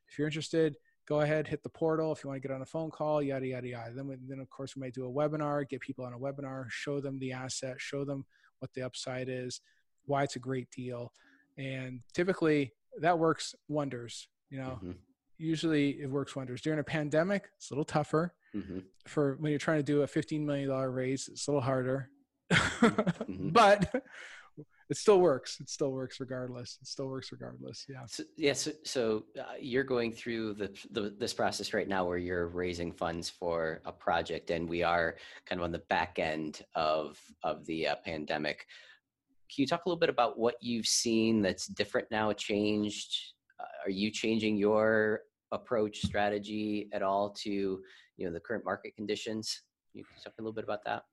If you're interested, go ahead, hit the portal. If you want to get on a phone call, yada yada yada. Then we, then of course we might do a webinar, get people on a webinar, show them the asset, show them what the upside is, why it's a great deal. And typically that works wonders. You know, mm-hmm. Usually it works wonders. During a pandemic, it's a little tougher. Mm-hmm. For when you're trying to do a $15 million raise, it's a little harder. mm-hmm. [laughs] But it still works. It still works regardless. It still works regardless. Yeah. So, yes. Yeah, so, so uh, you're going through the, the, this process right now where you're raising funds for a project, and we are kind of on the back end of of the uh, pandemic. Can you talk a little bit about what you've seen that's different now, changed? Uh, are you changing your approach, strategy at all to you know the current market conditions? You can talk a little bit about that?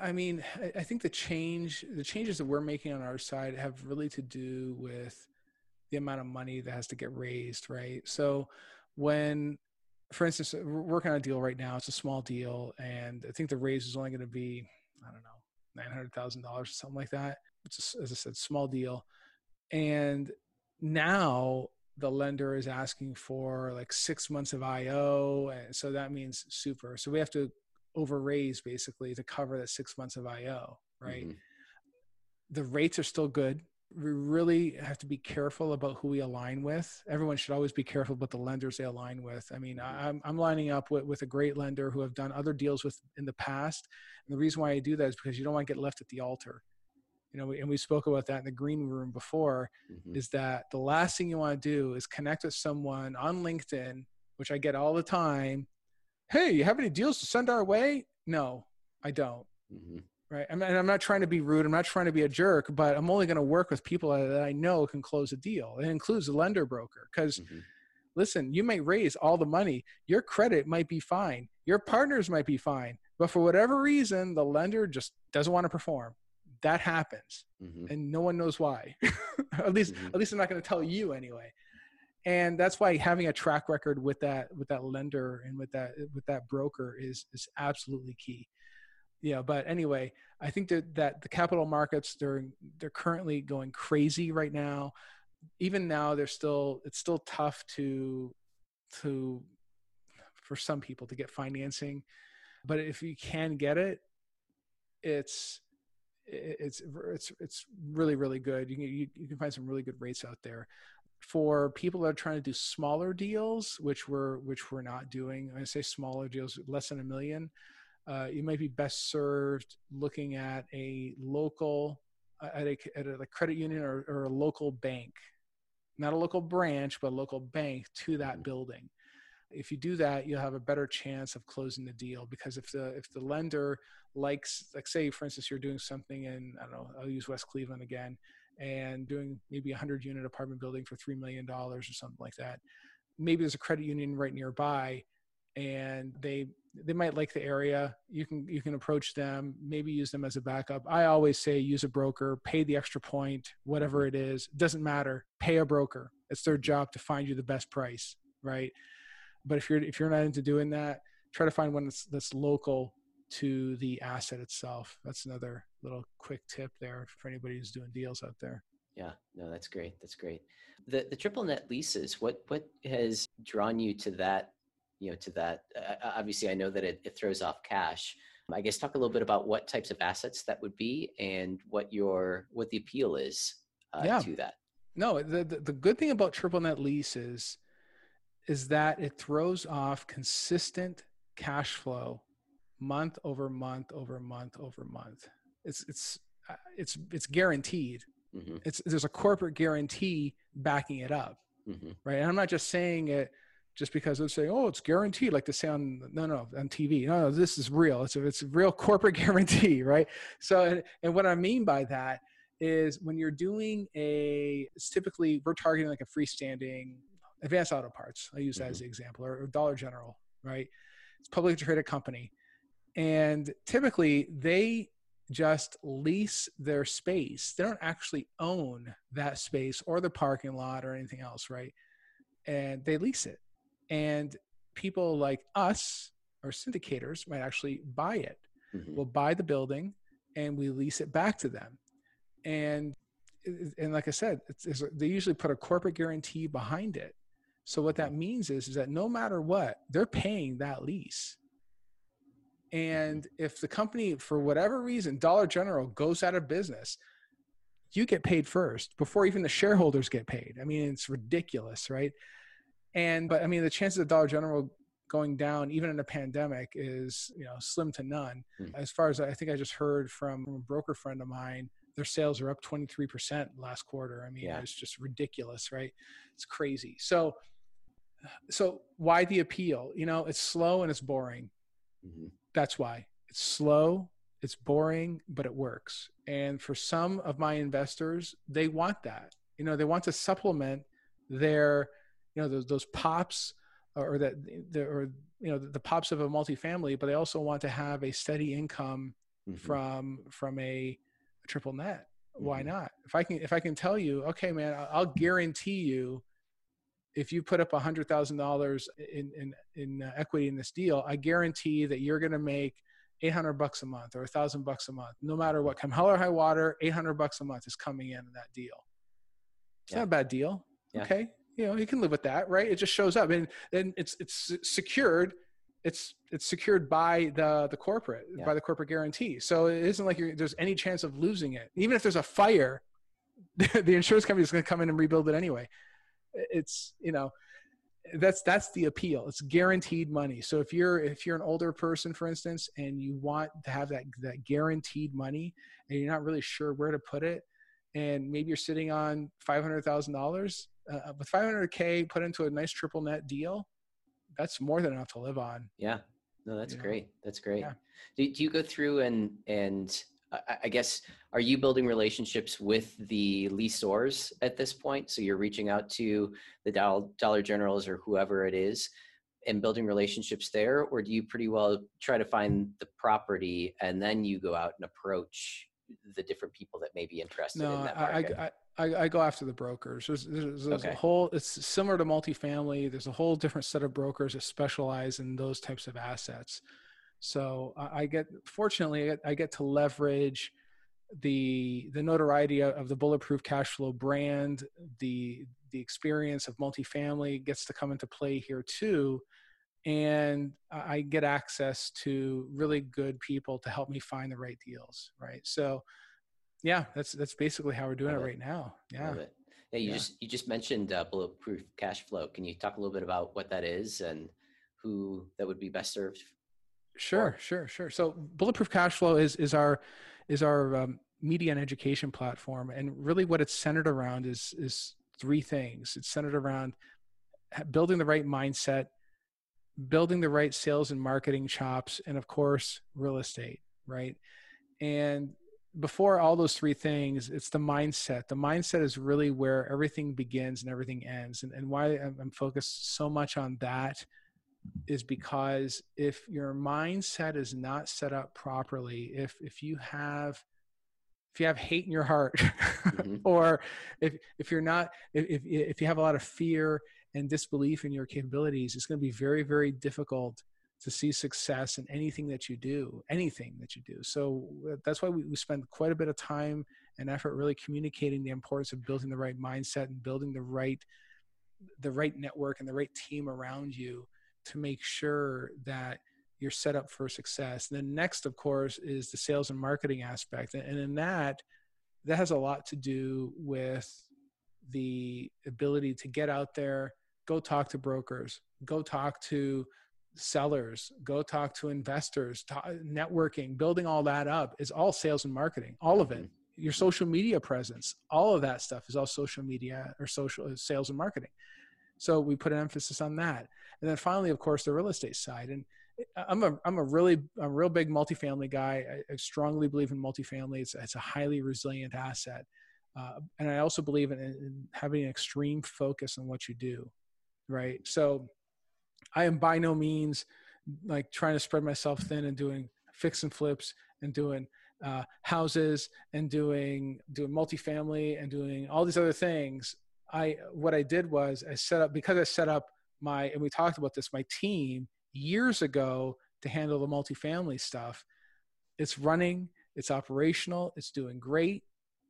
I mean, I think the change, the changes that we're making on our side have really to do with the amount of money that has to get raised, right? So when, for instance, we're working on a deal right now, it's a small deal, and I think the raise is only going to be, I don't know, nine hundred thousand dollars or something like that. It's a, as I said, small deal, and now the lender is asking for like six months of IO, and so that means super. So we have to overraise basically to cover that six months of IO, right? Mm-hmm. The rates are still good. We really have to be careful about who we align with. Everyone should always be careful about the lenders they align with. I mean. I'm, I'm lining up with, with a great lender who have done other deals with in the past. And the reason why I do that is because you don't want to get left at the altar. You know, and we spoke about that in the green room before, mm-hmm. is that the last thing you want to do is connect with someone on LinkedIn, which I get all the time, hey, you have any deals to send our way? No, I don't. Mm-hmm. Right. I mean, I'm not trying to be rude. I'm not trying to be a jerk, but I'm only going to work with people that I know can close a deal. It includes a lender broker because mm-hmm. listen, you may raise all the money. Your credit might be fine. Your partners might be fine. But for whatever reason, the lender just doesn't want to perform. That happens. Mm-hmm. And no one knows why. [laughs] at least, mm-hmm. at least I'm not going to tell you anyway and that's why having a track record with that with that lender and with that with that broker is is absolutely key yeah but anyway i think that that the capital markets they're they're currently going crazy right now even now they're still it's still tough to to for some people to get financing but if you can get it it's it's it's it's really really good you can you, you can find some really good rates out there for people that are trying to do smaller deals, which we're which we're not doing. I say smaller deals, less than a million. Uh, you might be best served looking at a local, uh, at a, at a credit union or, or, a local bank, not a local branch, but a local bank to that mm-hmm. building. If you do that, you'll have a better chance of closing the deal because if the if the lender likes, like say for instance, you're doing something in I don't know, I'll use West Cleveland again and doing maybe a 100 unit apartment building for $3 million or something like that. Maybe there's a credit union right nearby and they they might like the area you can you can approach them maybe use them as a backup. I always say use a broker pay the extra point whatever mm-hmm. it is doesn't matter pay a broker. It's their mm-hmm. job to find you the best price right but if you're if you're not into doing that try to find one that's that's local to the asset itself. That's another little quick tip there for anybody who's doing deals out there. Yeah, no, that's great. That's great. The the triple net leases. What what has drawn you to that? You know, to that. Uh, obviously, I know that it, it throws off cash. I guess talk a little bit about what types of assets that would be and what your what the appeal is uh, yeah. to that. No, the, the the good thing about triple net leases is that it throws off consistent cash flow month over month over month over month. It's it's uh, it's it's guaranteed. Mm-hmm. It's there's a corporate guarantee backing it up, mm-hmm. right? And I'm not just saying it just because they're saying, "Oh, it's guaranteed," like they say on no, no, on TV. No, no, this is real. It's a, it's a real corporate [laughs] guarantee, right? So, and, and what I mean by that is when you're doing a, it's typically we're targeting like a freestanding Advance Auto Parts. I use that mm-hmm. as an example, or, Dollar General, right? It's a publicly traded company. And typically they just lease their space. They don't actually own that space or the parking lot or anything else, right? And they lease it. And people like us or syndicators might actually buy it. Mm-hmm. We'll buy the building and we lease it back to them. And and like I said, it's, it's, they usually put a corporate guarantee behind it. So what that means is, is that no matter what, they're paying that lease. And if the company, for whatever reason, Dollar General goes out of business, you get paid first before even the shareholders get paid. I mean, it's ridiculous, right? And but I mean, the chances of Dollar General going down even in a pandemic is you know slim to none. Mm-hmm. As far as I think I just heard from a broker friend of mine, their sales are up 23% last quarter. I mean, yeah. it's just ridiculous, right? It's crazy. So so why the appeal? You know, it's slow and it's boring. Mm-hmm. That's why. It's slow, it's boring, but it works. And for some of my investors, they want that. You know, they want to supplement their, you know, those, those pops or that, or, you know, the, the pops of a multifamily, but they also want to have a steady income mm-hmm. from, from a, a triple net. Why mm-hmm. not? If I can, if I can tell you, okay, man, I'll guarantee you if you put up hundred thousand dollars in in in uh, equity in this deal, I guarantee that you're going to make 800 bucks a month or a thousand bucks a month, no matter what. Come hell or high water, 800 bucks a month is coming in in that deal. It's yeah. not a bad deal. Yeah. Okay. You know, you can live with that, right? It just shows up and then it's, it's secured. It's, it's secured by the, the corporate, yeah. by the corporate guarantee. So it isn't like there's any chance of losing it. Even if there's a fire, [laughs] the insurance company is going to come in and rebuild it anyway. It's, you know, that's that's the appeal. It's guaranteed money. So if you're if you're an older person for instance and you want to have that that guaranteed money and you're not really sure where to put it and maybe you're sitting on $500000 uh, with 500k put into a nice triple net deal that's more than enough to live on. Yeah. No that's great know? that's great. Yeah. do, do you go through and and I guess, are you building relationships with the lessors at this point? So you're reaching out to the Dollar Generals or whoever it is and building relationships there? Or do you pretty well try to find the property and then you go out and approach the different people that may be interested no, in that market? I, I, I, go after the brokers. There's, there's, there's okay. a whole, it's similar to multifamily. There's a whole different set of brokers that specialize in those types of assets. So I get, fortunately, I get to leverage the the notoriety of the bulletproof cash flow brand. The the experience of multifamily gets to come into play here too. And i get access to really good people to help me find the right deals right? So yeah that's that's basically how we're doing it, it, right now. Yeah. Yeah you yeah. just you just mentioned uh, bulletproof cash flow. Can you talk a little bit about what that is and who that would be best served Sure, sure, sure. So Bulletproof Cash Flow is is our is our um, media and education platform, and really what it's centered around is is three things. It's centered around building the right mindset, building the right sales and marketing chops, and of course, real estate. Right, and before all those three things, it's the mindset. The mindset is really where everything begins and everything ends, and and why I'm focused so much on that is because if your mindset is not set up properly, if if you have if you have hate in your heart mm-hmm. [laughs] or if if you're not if if you have a lot of fear and disbelief in your capabilities, it's going to be very very difficult to see success in anything that you do, anything that you do. So uh, that's why we, we spend quite a bit of time and effort really communicating the importance of building the right mindset and building the right the right network and the right team around you to make sure that you're set up for success. And then next, of course, is the sales and marketing aspect. And in that, that has a lot to do with the ability to get out there, go talk to brokers, go talk to sellers, go talk to investors, talk, networking, building all that up is all sales and marketing, all of it. Mm-hmm. Your social media presence, all of that stuff is all social media or social sales and marketing. So we put an emphasis on that. And then finally, of course, the real estate side. And I'm a I'm a really a real big multifamily guy. I, I strongly believe in multifamily. It's it's a highly resilient asset, uh, and I also believe in, in having an extreme focus on what you do, right? So, I am by no means like trying to spread myself thin and doing fix and flips and doing uh, houses and doing doing multifamily and doing all these other things. I what I did was I set up because I set up my and we talked about this my team years ago to handle the multifamily stuff. It's running, it's operational, it's doing great,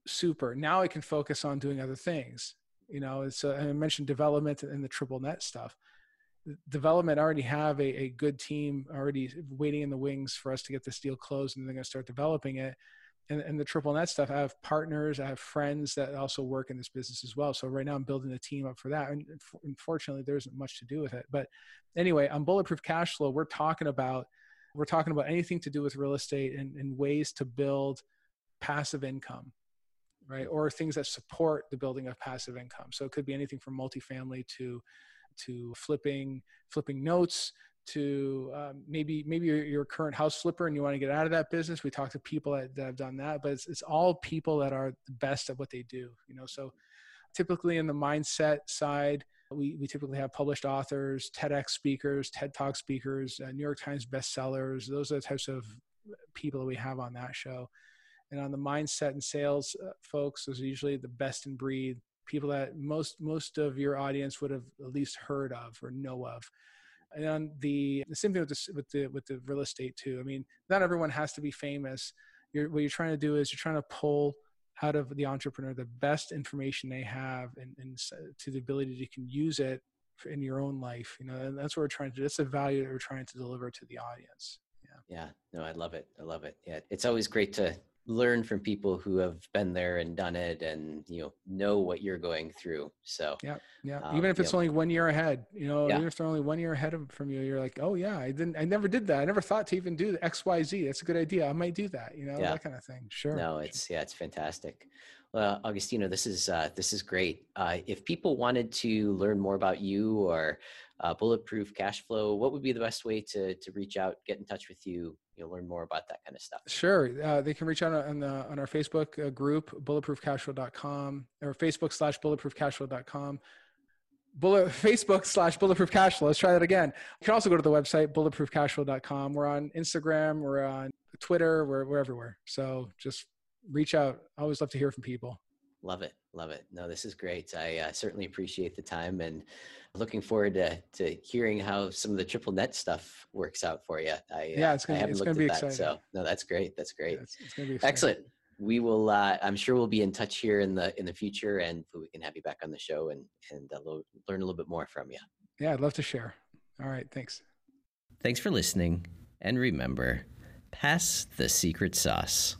super. Now I can focus on doing other things. You know, it's I mentioned development and the triple net stuff. Development already have a, a good team already waiting in the wings for us to get this deal closed, and they're going to start developing it. And, and the triple net stuff, I have partners, I have friends that also work in this business as well. So right now I'm building a team up for that. And unfortunately, there isn't much to do with it. But anyway, on Bulletproof Cash Flow, we're talking about we're talking about anything to do with real estate and, and ways to build passive income, right? Or things that support the building of passive income. So it could be anything from multifamily to to flipping flipping notes to um, maybe maybe a current house flipper and you want to get out of that business. We talk to people that, that have done that but it's, it's all people that are the best at what they do you know? So typically in the mindset side we, we typically have published authors tedx speakers ted talk speakers uh, new york times bestsellers. Those are the types of people that we have on that show. And on the mindset and sales uh, folks those are usually the best in breed people that most most of your audience would have at least heard of or know of and the the same thing with the with the with the real estate too. I mean, not everyone has to be famous. You're, what you're trying to do is you're trying to pull out of the entrepreneur the best information they have and, and to the ability to can use it in your own life you know and that's what we're trying to do. That's the value that we're trying to deliver to the audience. Yeah. Yeah. No i love it. I love it. Yeah. It's always great to learn from people who have been there and done it and you know know what you're going through so yeah yeah um, even if it's only one year ahead you know yeah. even if they're only one year ahead of, from you you're like oh yeah i didn't i never did that i never thought to even do the xyz that's a good idea i might do that you know yeah. that kind of thing sure no it's yeah it's fantastic well Agostino this is uh, this is great uh, if people wanted to learn more about you or uh, bulletproof cash flow what would be the best way to to reach out get in touch with you you know, learn more about that kind of stuff. Sure uh, they can reach out on the on our facebook uh, group bulletproofcashflow.com or facebook slash bulletproofcashflow.com bullet [laughs] facebook slash bulletproof let's try that again. You can also go to the website bulletproofcashflow.com we're on instagram we're on twitter we're, we're everywhere. So just reach out. I always love to hear from people love it love it no this is great i uh, certainly appreciate the time and looking forward to, to hearing how some of the triple net stuff works out for you. I, uh, yeah, it's gonna, it's gonna be that, exciting. So no, that's great. That's great. Yeah, it's, it's gonna be exciting. excellent. We will. Uh, I'm sure we'll be in touch here in the in the future, and we can have you back on the show and and uh, learn a little bit more from you. Yeah, I'd love to share. All right, thanks. Thanks for listening, and remember, pass the secret sauce.